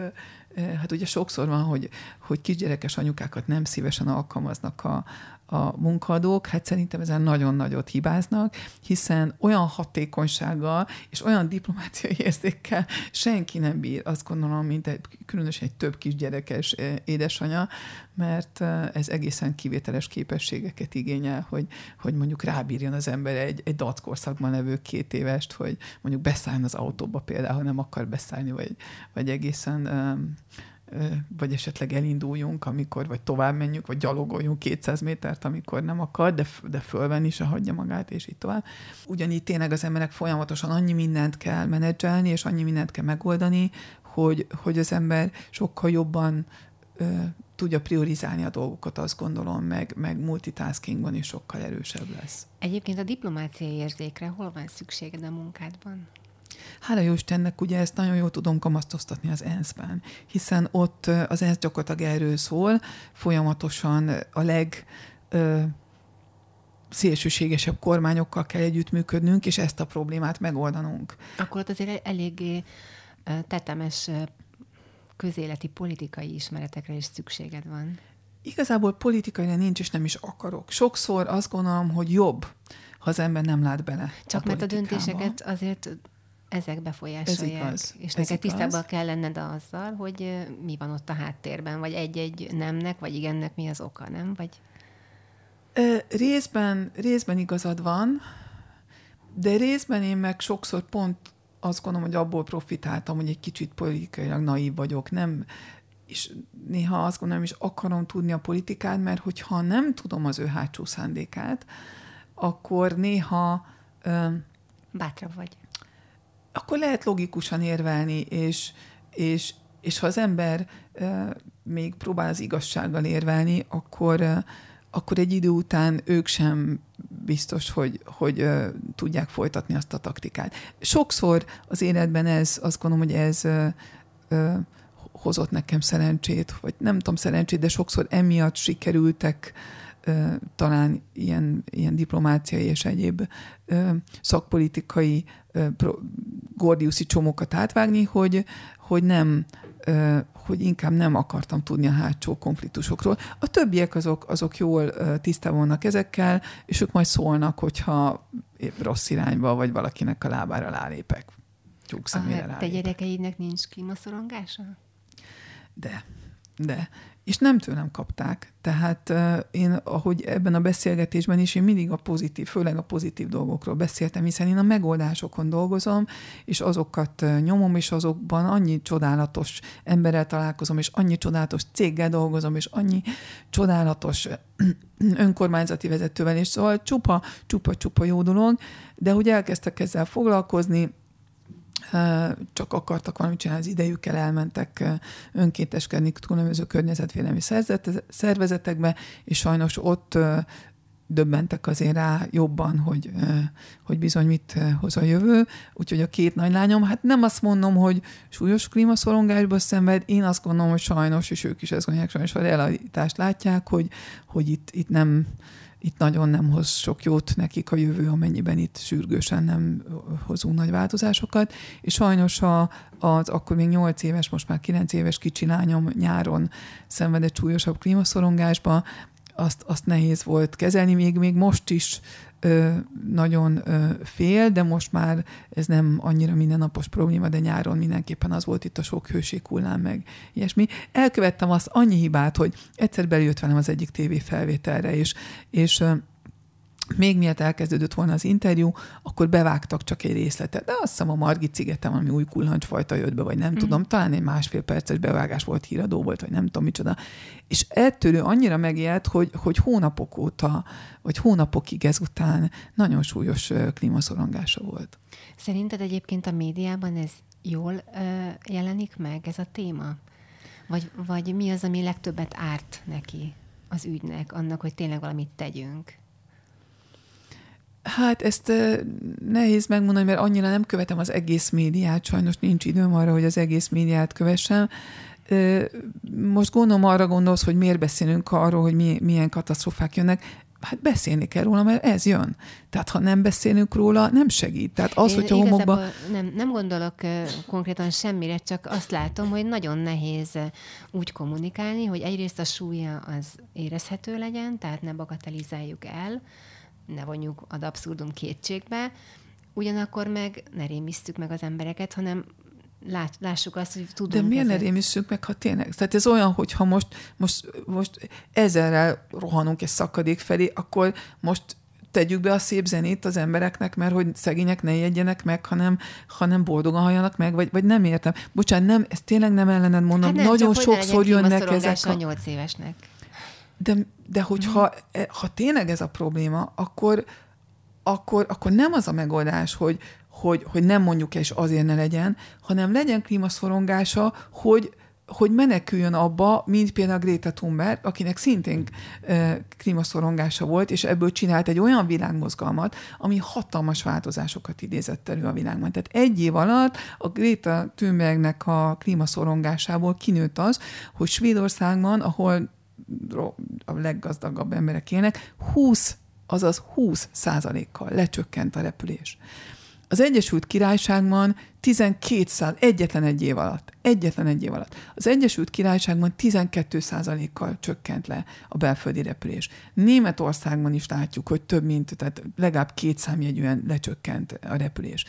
hát ugye sokszor van, hogy, hogy kisgyerekes anyukákat nem szívesen alkalmaznak a, a munkadók, hát szerintem ezen nagyon nagyot hibáznak, hiszen olyan hatékonysággal és olyan diplomáciai érzékkel senki nem bír, azt gondolom, mint egy, különösen egy több kisgyerekes eh, édesanya, mert eh, ez egészen kivételes képességeket igényel, hogy, hogy mondjuk rábírjon az ember egy, egy dackorszakban levő két évest, hogy mondjuk beszálljon az autóba például, ha nem akar beszállni, vagy, vagy egészen um, vagy esetleg elinduljunk, amikor, vagy tovább menjünk, vagy gyalogoljunk 200 métert, amikor nem akar, de, de fölvenni se hagyja magát, és így tovább. Ugyanígy tényleg az emberek folyamatosan annyi mindent kell menedzselni, és annyi mindent kell megoldani, hogy, hogy az ember sokkal jobban ö, tudja priorizálni a dolgokat, azt gondolom, meg, meg multitaskingban is sokkal erősebb lesz. Egyébként a diplomáciai érzékre hol van szükséged a munkádban? Hála jó Istennek, ugye ezt nagyon jól tudom kamasztoztatni az ENSZ-ben, hiszen ott az ENSZ gyakorlatilag erről szól, folyamatosan a leg ö, szélsőségesebb kormányokkal kell együttműködnünk, és ezt a problémát megoldanunk. Akkor ott azért eléggé tetemes közéleti politikai ismeretekre is szükséged van. Igazából politikai nincs, és nem is akarok. Sokszor azt gondolom, hogy jobb, ha az ember nem lát bele. Csak a mert a döntéseket azért ezek befolyásolják. Ez igaz. És neked tisztában kell lenned azzal, hogy mi van ott a háttérben, vagy egy-egy nemnek, vagy igennek mi az oka, nem? Vagy... Részben, részben igazad van, de részben én meg sokszor pont azt gondolom, hogy abból profitáltam, hogy egy kicsit politikailag naív vagyok, nem, és néha azt gondolom, is akarom tudni a politikát, mert hogyha nem tudom az ő hátsó szándékát, akkor néha... Bátrabb vagy akkor lehet logikusan érvelni, és, és, és ha az ember még próbál az igazsággal érvelni, akkor, akkor egy idő után ők sem biztos, hogy, hogy tudják folytatni azt a taktikát. Sokszor az életben ez, azt gondolom, hogy ez hozott nekem szerencsét, vagy nem tudom szerencsét, de sokszor emiatt sikerültek talán ilyen, ilyen diplomáciai és egyéb szakpolitikai gordiuszi csomókat átvágni, hogy, hogy nem hogy inkább nem akartam tudni a hátsó konfliktusokról. A többiek azok, azok jól tisztában vannak ezekkel, és ők majd szólnak, hogyha rossz irányba, vagy valakinek a lábára rálépek. Tyúk szemére a, Te gyerekeidnek nincs klímaszorongása? De, de. És nem tőlem kapták. Tehát én, ahogy ebben a beszélgetésben is, én mindig a pozitív, főleg a pozitív dolgokról beszéltem, hiszen én a megoldásokon dolgozom, és azokat nyomom, és azokban annyi csodálatos emberrel találkozom, és annyi csodálatos céggel dolgozom, és annyi csodálatos önkormányzati vezetővel, és szóval csupa, csupa, csupa jó dolog, de hogy elkezdtek ezzel foglalkozni, csak akartak valamit csinálni az idejükkel, elmentek önkénteskedni különböző környezetvédelmi szervezetekbe, és sajnos ott döbbentek azért rá jobban, hogy, hogy bizony mit hoz a jövő. Úgyhogy a két nagylányom, hát nem azt mondom, hogy súlyos klímaszorongásba szenved, én azt gondolom, hogy sajnos, és ők is ezt gondolják, sajnos a realitást látják, hogy, hogy itt, itt nem, itt nagyon nem hoz sok jót nekik a jövő, amennyiben itt sürgősen nem hozunk nagy változásokat. És sajnos a, az akkor még 8 éves, most már 9 éves kicsi lányom nyáron szenvedett súlyosabb klímaszorongásba, azt, azt nehéz volt kezelni, még, még most is nagyon fél, de most már ez nem annyira mindennapos probléma, de nyáron mindenképpen az volt itt a sok hőséghullám, meg ilyesmi. Elkövettem azt annyi hibát, hogy egyszer beljött velem az egyik tévéfelvételre, és, és még miatt elkezdődött volna az interjú, akkor bevágtak csak egy részletet. De azt hiszem a Margit szigetem, ami új kullancsfajta jött be, vagy nem mm. tudom, talán egy másfél perces bevágás volt, híradó volt, vagy nem tudom micsoda. És ettől ő annyira megijedt, hogy, hogy hónapok óta, vagy hónapokig ezután nagyon súlyos klímaszorongása volt. Szerinted egyébként a médiában ez jól ö, jelenik meg, ez a téma? Vagy, vagy mi az, ami legtöbbet árt neki az ügynek, annak, hogy tényleg valamit tegyünk? Hát ezt nehéz megmondani, mert annyira nem követem az egész médiát, sajnos nincs időm arra, hogy az egész médiát kövessem. Most gondolom arra gondolsz, hogy miért beszélünk arról, hogy milyen katasztrofák jönnek. Hát beszélni kell róla, mert ez jön. Tehát ha nem beszélünk róla, nem segít. Tehát az, Én hogyha homokba... Nem, nem gondolok konkrétan semmire, csak azt látom, hogy nagyon nehéz úgy kommunikálni, hogy egyrészt a súlya az érezhető legyen, tehát ne bagatelizáljuk el, ne vonjuk ad abszurdum kétségbe, ugyanakkor meg ne rémisztük meg az embereket, hanem lát, lássuk azt, hogy tudunk. De miért ne rémisztük meg, ha tényleg? Tehát ez olyan, hogy ha most, most, most ezerrel rohanunk egy szakadék felé, akkor most tegyük be a szép zenét az embereknek, mert hogy szegények ne jegyenek meg, hanem, hanem boldogan halljanak meg, vagy, vagy nem értem. Bocsánat, nem, ez tényleg nem ellened mondom. Hát nem, Nagyon sokszor jönnek ezek a... 8 évesnek. De, de hogyha mm. ha tényleg ez a probléma, akkor, akkor, akkor nem az a megoldás, hogy, hogy, hogy nem mondjuk és azért ne legyen, hanem legyen klímaszorongása, hogy, hogy meneküljön abba, mint például Greta Thunberg, akinek szintén e, klímaszorongása volt, és ebből csinált egy olyan világmozgalmat, ami hatalmas változásokat idézett elő a világban. Tehát egy év alatt a Greta Thunbergnek a klímaszorongásából kinőtt az, hogy Svédországban, ahol a leggazdagabb emberek élnek, 20, azaz 20 százalékkal lecsökkent a repülés. Az Egyesült Királyságban 12 száz, egyetlen egy év alatt, egyetlen egy év alatt. Az Egyesült Királyságban 12 százalékkal csökkent le a belföldi repülés. Németországban is látjuk, hogy több mint, tehát legalább két számjegyűen lecsökkent a repülés.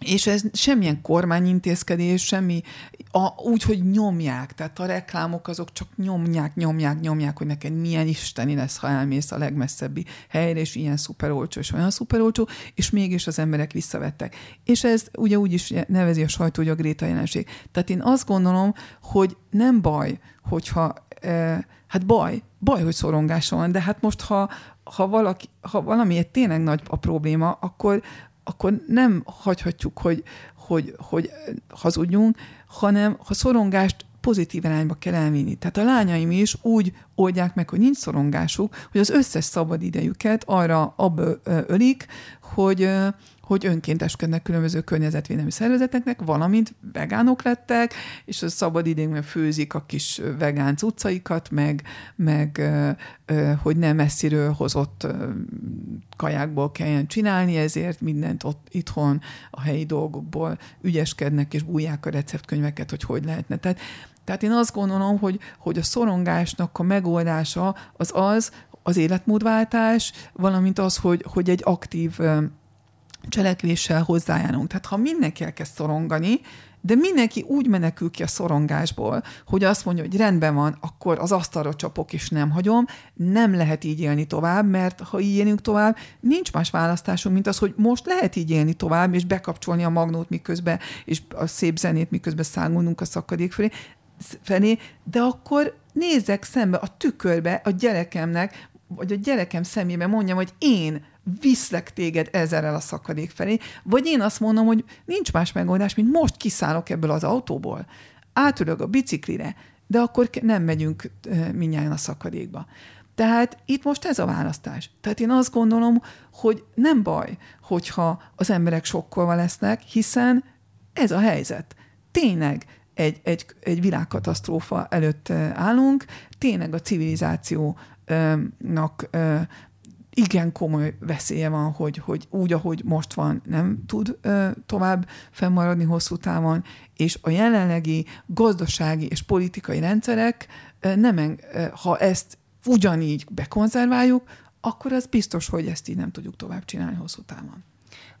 És ez semmilyen kormányintézkedés, semmi, a, úgy, hogy nyomják, tehát a reklámok azok csak nyomják, nyomják, nyomják, hogy neked milyen isteni lesz, ha elmész a legmesszebbi helyre, és ilyen szuper olcsó, és olyan szuper olcsó, és mégis az emberek visszavettek. És ez ugye úgy is nevezi a sajtó, hogy a Gréta jelenség. Tehát én azt gondolom, hogy nem baj, hogyha, e, hát baj, baj, hogy szorongása van, de hát most, ha, ha, valaki, ha valami egy tényleg nagy a probléma, akkor, akkor nem hagyhatjuk, hogy, hogy, hogy hazudjunk, hanem ha szorongást pozitív irányba kell elvinni. Tehát a lányaim is úgy oldják meg, hogy nincs szorongásuk, hogy az összes szabad idejüket arra abba ölik, hogy, hogy önkénteskednek különböző környezetvédelmi szervezeteknek, valamint vegánok lettek, és a szabad idejükben főzik a kis vegán cuccaikat, meg, meg hogy nem messziről hozott kajákból kelljen csinálni, ezért mindent ott itthon a helyi dolgokból ügyeskednek, és bújják a receptkönyveket, hogy hogy lehetne. Tehát tehát én azt gondolom, hogy, hogy a szorongásnak a megoldása az az, az életmódváltás, valamint az, hogy, hogy egy aktív cselekvéssel hozzájárulunk. Tehát ha mindenki elkezd szorongani, de mindenki úgy menekül ki a szorongásból, hogy azt mondja, hogy rendben van, akkor az asztalra csapok és nem hagyom, nem lehet így élni tovább, mert ha így élünk tovább, nincs más választásunk, mint az, hogy most lehet így élni tovább, és bekapcsolni a magnót miközben, és a szép zenét miközben szángolunk a szakadék felé, felé, de akkor nézzek szembe a tükörbe a gyerekemnek, vagy a gyerekem szemébe mondjam, hogy én viszlek téged ezerrel a szakadék felé, vagy én azt mondom, hogy nincs más megoldás, mint most kiszállok ebből az autóból, átülök a biciklire, de akkor nem megyünk minnyáján a szakadékba. Tehát itt most ez a választás. Tehát én azt gondolom, hogy nem baj, hogyha az emberek sokkolva lesznek, hiszen ez a helyzet. Tényleg egy, egy, egy világkatasztrófa előtt állunk, tényleg a civilizációnak igen komoly veszélye van, hogy, hogy úgy, ahogy most van, nem tud tovább fennmaradni hosszú távon, és a jelenlegi gazdasági és politikai rendszerek nem, ha ezt ugyanígy bekonzerváljuk, akkor az biztos, hogy ezt így nem tudjuk tovább csinálni hosszú távon.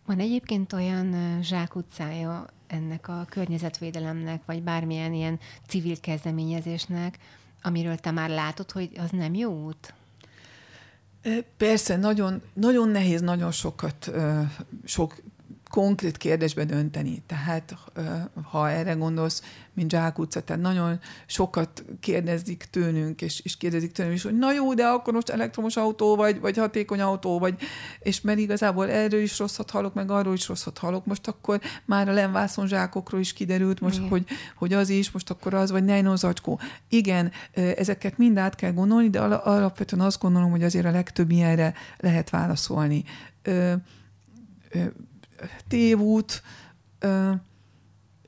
Van egyébként olyan zsákutcája ennek a környezetvédelemnek, vagy bármilyen ilyen civil kezdeményezésnek, amiről te már látod, hogy az nem jó út? Persze, nagyon, nagyon nehéz nagyon sokat, sok konkrét kérdésbe dönteni. Tehát ha erre gondolsz, mint zsákutca, tehát nagyon sokat kérdezik tőlünk, és, és kérdezik tőlem is, hogy na jó, de akkor most elektromos autó, vagy, vagy hatékony autó, vagy, és mert igazából erről is rosszat hallok, meg arról is rosszat hallok. Most akkor már a lenvászon zsákokról is kiderült, most, hogy, hogy az is, most akkor az, vagy nejnozacskó. Igen, ezeket mind át kell gondolni, de alapvetően azt gondolom, hogy azért a legtöbb ilyenre lehet válaszolni. Ö, ö, tévút,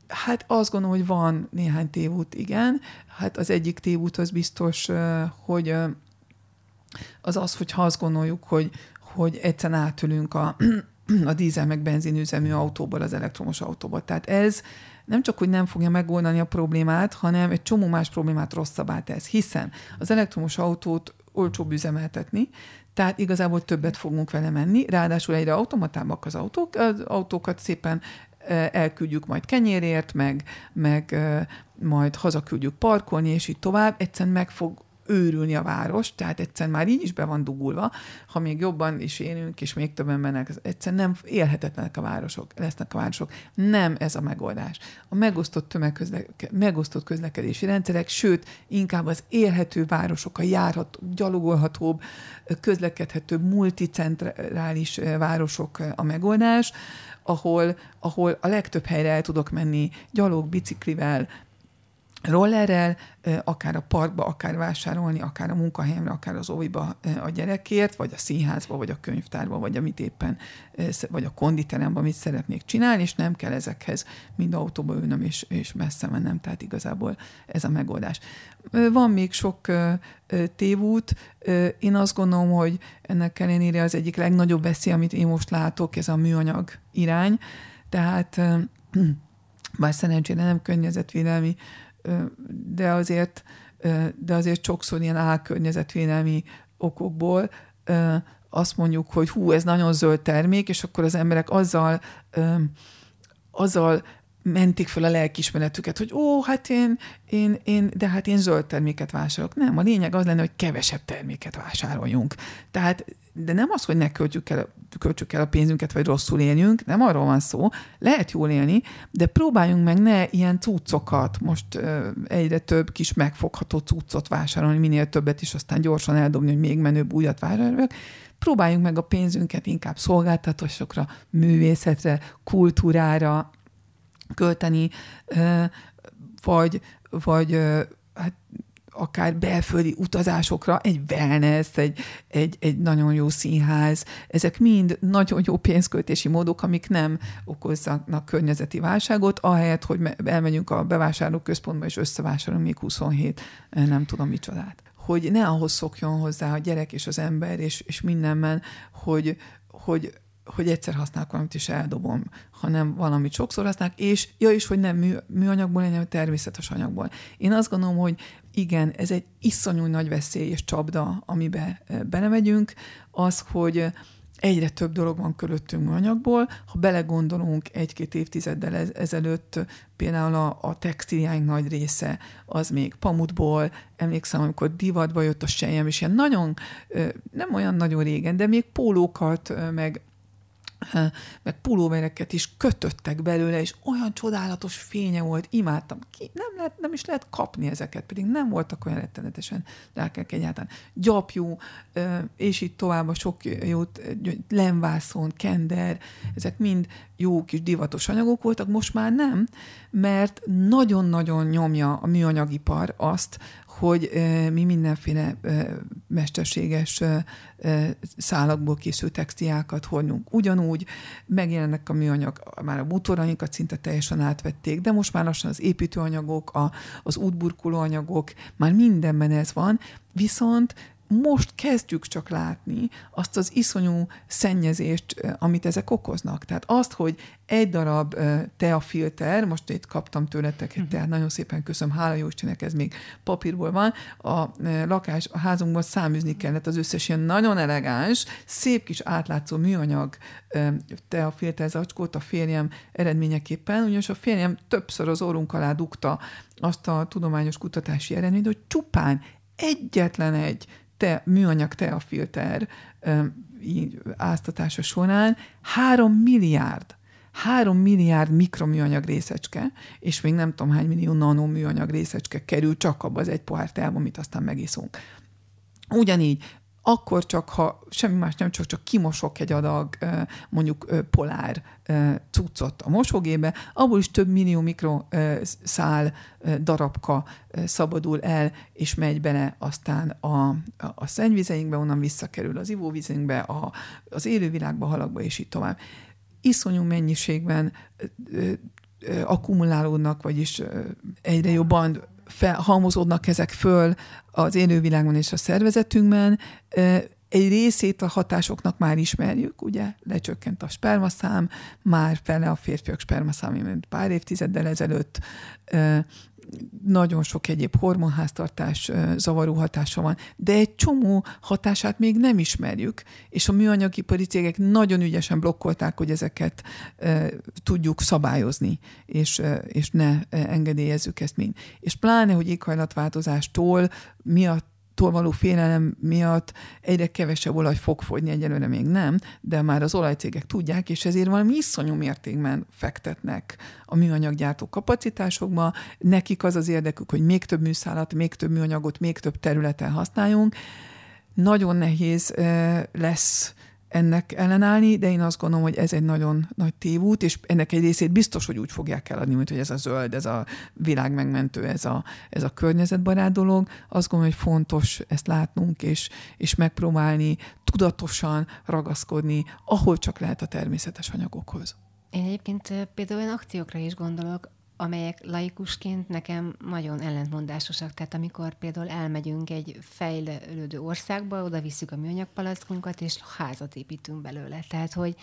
hát azt gondolom, hogy van néhány tévút, igen. Hát az egyik tévút az biztos, hogy az az, hogyha azt gondoljuk, hogy, hogy egyszerűen átülünk a, a dízel meg benzinüzemű autóból az elektromos autóba. Tehát ez nem csak, hogy nem fogja megoldani a problémát, hanem egy csomó más problémát rosszabbá tesz, hiszen az elektromos autót olcsóbb üzemeltetni, tehát igazából többet fogunk vele menni, ráadásul egyre automatábbak az autók, az autókat szépen elküldjük majd kenyérért, meg, meg majd hazaküldjük parkolni, és így tovább, egyszerűen meg fog őrülni a város, tehát egyszerűen már így is be van dugulva, ha még jobban is élünk, és még többen mennek, egyszerűen nem élhetetlenek a városok, lesznek a városok. Nem ez a megoldás. A megosztott, tömegközlek, megosztott közlekedési rendszerek, sőt, inkább az élhető városok, a járható, gyalogolhatóbb, közlekedhető, multicentrális városok a megoldás, ahol, ahol a legtöbb helyre el tudok menni gyalog, biciklivel, rollerrel, akár a parkba, akár vásárolni, akár a munkahelyemre, akár az óviba a gyerekért, vagy a színházba, vagy a könyvtárba, vagy amit éppen, vagy a konditeremben, amit szeretnék csinálni, és nem kell ezekhez mind autóba ülnöm, és, és messze mennem, tehát igazából ez a megoldás. Van még sok tévút, én azt gondolom, hogy ennek ellenére az egyik legnagyobb veszély, amit én most látok, ez a műanyag irány, tehát bár szerencsére nem környezetvédelmi de azért, de azért sokszor ilyen álkörnyezetvédelmi okokból azt mondjuk, hogy hú, ez nagyon zöld termék, és akkor az emberek azzal, azzal mentik fel a lelkismeretüket, hogy ó, hát én, én, én, de hát én zöld terméket vásárolok. Nem, a lényeg az lenne, hogy kevesebb terméket vásároljunk. Tehát, de nem az, hogy ne költjük el, költsük el a pénzünket, vagy rosszul éljünk, nem arról van szó, lehet jól élni, de próbáljunk meg ne ilyen cuccokat, most egyre több kis megfogható cuccot vásárolni, minél többet is, aztán gyorsan eldobni, hogy még menőbb újat vásároljuk, próbáljunk meg a pénzünket inkább szolgáltatásokra, művészetre, kultúrára, költeni, vagy, vagy hát akár belföldi utazásokra, egy wellness, egy, egy, egy nagyon jó színház, ezek mind nagyon jó pénzköltési módok, amik nem okoznak környezeti válságot, ahelyett, hogy elmegyünk a bevásárlóközpontba és összevásárolunk még 27, nem tudom micsodát. Hogy ne ahhoz szokjon hozzá a gyerek és az ember, és, és mindenben, hogy, hogy hogy egyszer használok valamit, és eldobom, hanem valamit sokszor használok, és ja is, hogy nem mű, műanyagból, hanem természetes anyagból. Én azt gondolom, hogy igen, ez egy iszonyú nagy veszély és csapda, amibe belemegyünk, az, hogy egyre több dolog van körülöttünk műanyagból. Ha belegondolunk egy-két évtizeddel ezelőtt, például a, a textiliáink nagy része az még pamutból, emlékszem, amikor divatba jött a sejem, és ilyen nagyon, nem olyan nagyon régen, de még pólókat, meg meg pulóvereket is kötöttek belőle, és olyan csodálatos fénye volt, imádtam. Ki, nem, lehet, nem is lehet kapni ezeket, pedig nem voltak olyan rettenetesen lelkek egyáltalán. Gyapjú, és itt tovább a sok jót, lemvászon, kender, ezek mind jó kis divatos anyagok voltak, most már nem, mert nagyon-nagyon nyomja a műanyagipar azt, hogy mi mindenféle mesterséges szálakból készült textiákat hordunk. Ugyanúgy megjelennek a műanyag, már a bútorainkat szinte teljesen átvették, de most már lassan az építőanyagok, a, az útburkoló anyagok, már mindenben ez van, viszont most kezdjük csak látni azt az iszonyú szennyezést, amit ezek okoznak. Tehát azt, hogy egy darab teafilter, most itt kaptam tőletek egy teát, nagyon szépen köszönöm, hála jó Istennek, ez még papírból van, a lakás, a házunkban száműzni kellett az összes ilyen nagyon elegáns, szép kis átlátszó műanyag teafilter zacskót a férjem eredményeképpen, ugyanis a férjem többször az orrunk alá dugta azt a tudományos kutatási eredményt, hogy csupán egyetlen egy te, műanyag teafilter így áztatása során három milliárd három milliárd mikroműanyag részecske, és még nem tudom hány millió nanoműanyag részecske kerül csak abba az egy pohár teába, amit aztán megiszunk. Ugyanígy akkor csak, ha semmi más nem, csak, csak kimosok egy adag mondjuk polár cuccot a mosógébe, abból is több millió mikroszál darabka szabadul el, és megy bele aztán a, a szennyvizeinkbe, onnan visszakerül az ivóvízünkbe, a, az élővilágba, halakba, és így tovább. Iszonyú mennyiségben akkumulálódnak, vagyis egyre jobban halmozódnak ezek föl az élővilágban és a szervezetünkben. Egy részét a hatásoknak már ismerjük, ugye, lecsökkent a spermaszám, már fele a férfiak spermaszám, mint pár évtizeddel ezelőtt, nagyon sok egyéb hormonháztartás zavaró hatása van, de egy csomó hatását még nem ismerjük, és a műanyagipari cégek nagyon ügyesen blokkolták, hogy ezeket e, tudjuk szabályozni, és, e, és ne engedélyezzük ezt mind. És pláne, hogy éghajlatváltozástól miatt tól való félelem miatt egyre kevesebb olaj fog fogyni, egyelőre még nem, de már az olajcégek tudják, és ezért valami iszonyú mértékben fektetnek a műanyaggyártó kapacitásokba. Nekik az az érdekük, hogy még több műszálat, még több műanyagot, még több területen használjunk. Nagyon nehéz lesz ennek ellenállni, de én azt gondolom, hogy ez egy nagyon nagy tévút, és ennek egy részét biztos, hogy úgy fogják eladni, mint hogy ez a zöld, ez a világ megmentő, ez a, ez a környezetbarát dolog. Azt gondolom, hogy fontos ezt látnunk, és, és megpróbálni tudatosan ragaszkodni, ahol csak lehet a természetes anyagokhoz. Én egyébként például olyan akciókra is gondolok, amelyek laikusként nekem nagyon ellentmondásosak. Tehát amikor például elmegyünk egy fejlődő országba, oda visszük a műanyagpalackunkat, és házat építünk belőle. Tehát, hogy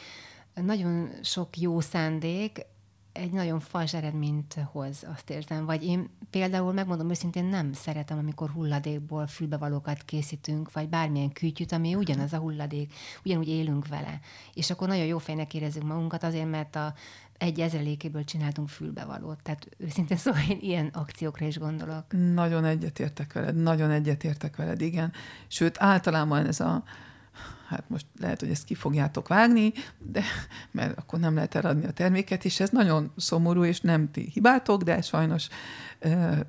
nagyon sok jó szándék egy nagyon fals eredményt hoz, azt érzem. Vagy én például megmondom őszintén nem szeretem, amikor hulladékból fülbevalókat készítünk, vagy bármilyen kütyüt, ami ugyanaz a hulladék, ugyanúgy élünk vele. És akkor nagyon jó fejnek érezzük magunkat azért, mert a egy ezrelékéből csináltunk fülbevalót. Tehát őszintén szóval én ilyen akciókra is gondolok. Nagyon egyetértek veled, nagyon egyetértek veled, igen. Sőt, általában ez a hát most lehet, hogy ezt ki fogjátok vágni, de mert akkor nem lehet eladni a terméket, és ez nagyon szomorú, és nem ti hibátok, de sajnos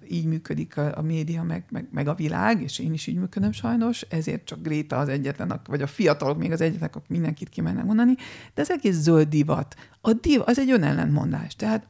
így működik a, a média, meg, meg, meg a világ, és én is így működöm sajnos, ezért csak Gréta az egyetlen, vagy a fiatalok még az egyetlenek, akik mindenkit kimennek mondani, de az egész zöld divat, a div, az egy önellentmondás. Tehát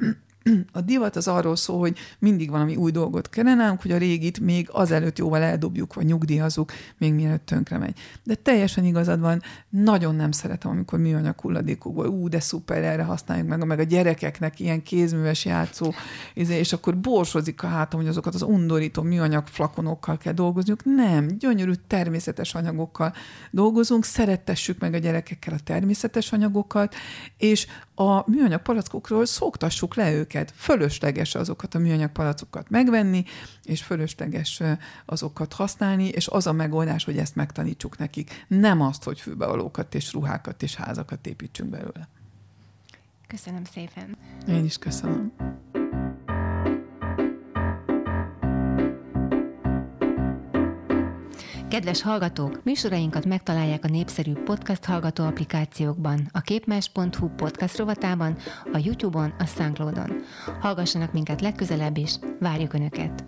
a divat az arról szól, hogy mindig valami új dolgot kellene, hogy a régit még azelőtt jóval eldobjuk, vagy nyugdíjazzuk, még mielőtt tönkre megy. De teljesen igazad van, nagyon nem szeretem, amikor műanyag hulladékokból, ú, de szuper, erre használjuk meg, meg a gyerekeknek ilyen kézműves játszó, izé, és akkor borsozik a hátam, hogy azokat az undorító műanyag flakonokkal kell dolgozniuk. Nem, gyönyörű természetes anyagokkal dolgozunk, szerettessük meg a gyerekekkel a természetes anyagokat, és a műanyag palackokról szoktassuk le őket. Fölösleges azokat a műanyag palackokat megvenni, és fölösleges azokat használni, és az a megoldás, hogy ezt megtanítsuk nekik. Nem azt, hogy fülbevalókat és ruhákat és házakat építsünk belőle. Köszönöm szépen. Én is köszönöm. Kedves hallgatók, műsorainkat megtalálják a népszerű podcast hallgató applikációkban, a képmás.hu podcast rovatában, a YouTube-on, a Soundcloud-on. Hallgassanak minket legközelebb is, várjuk Önöket!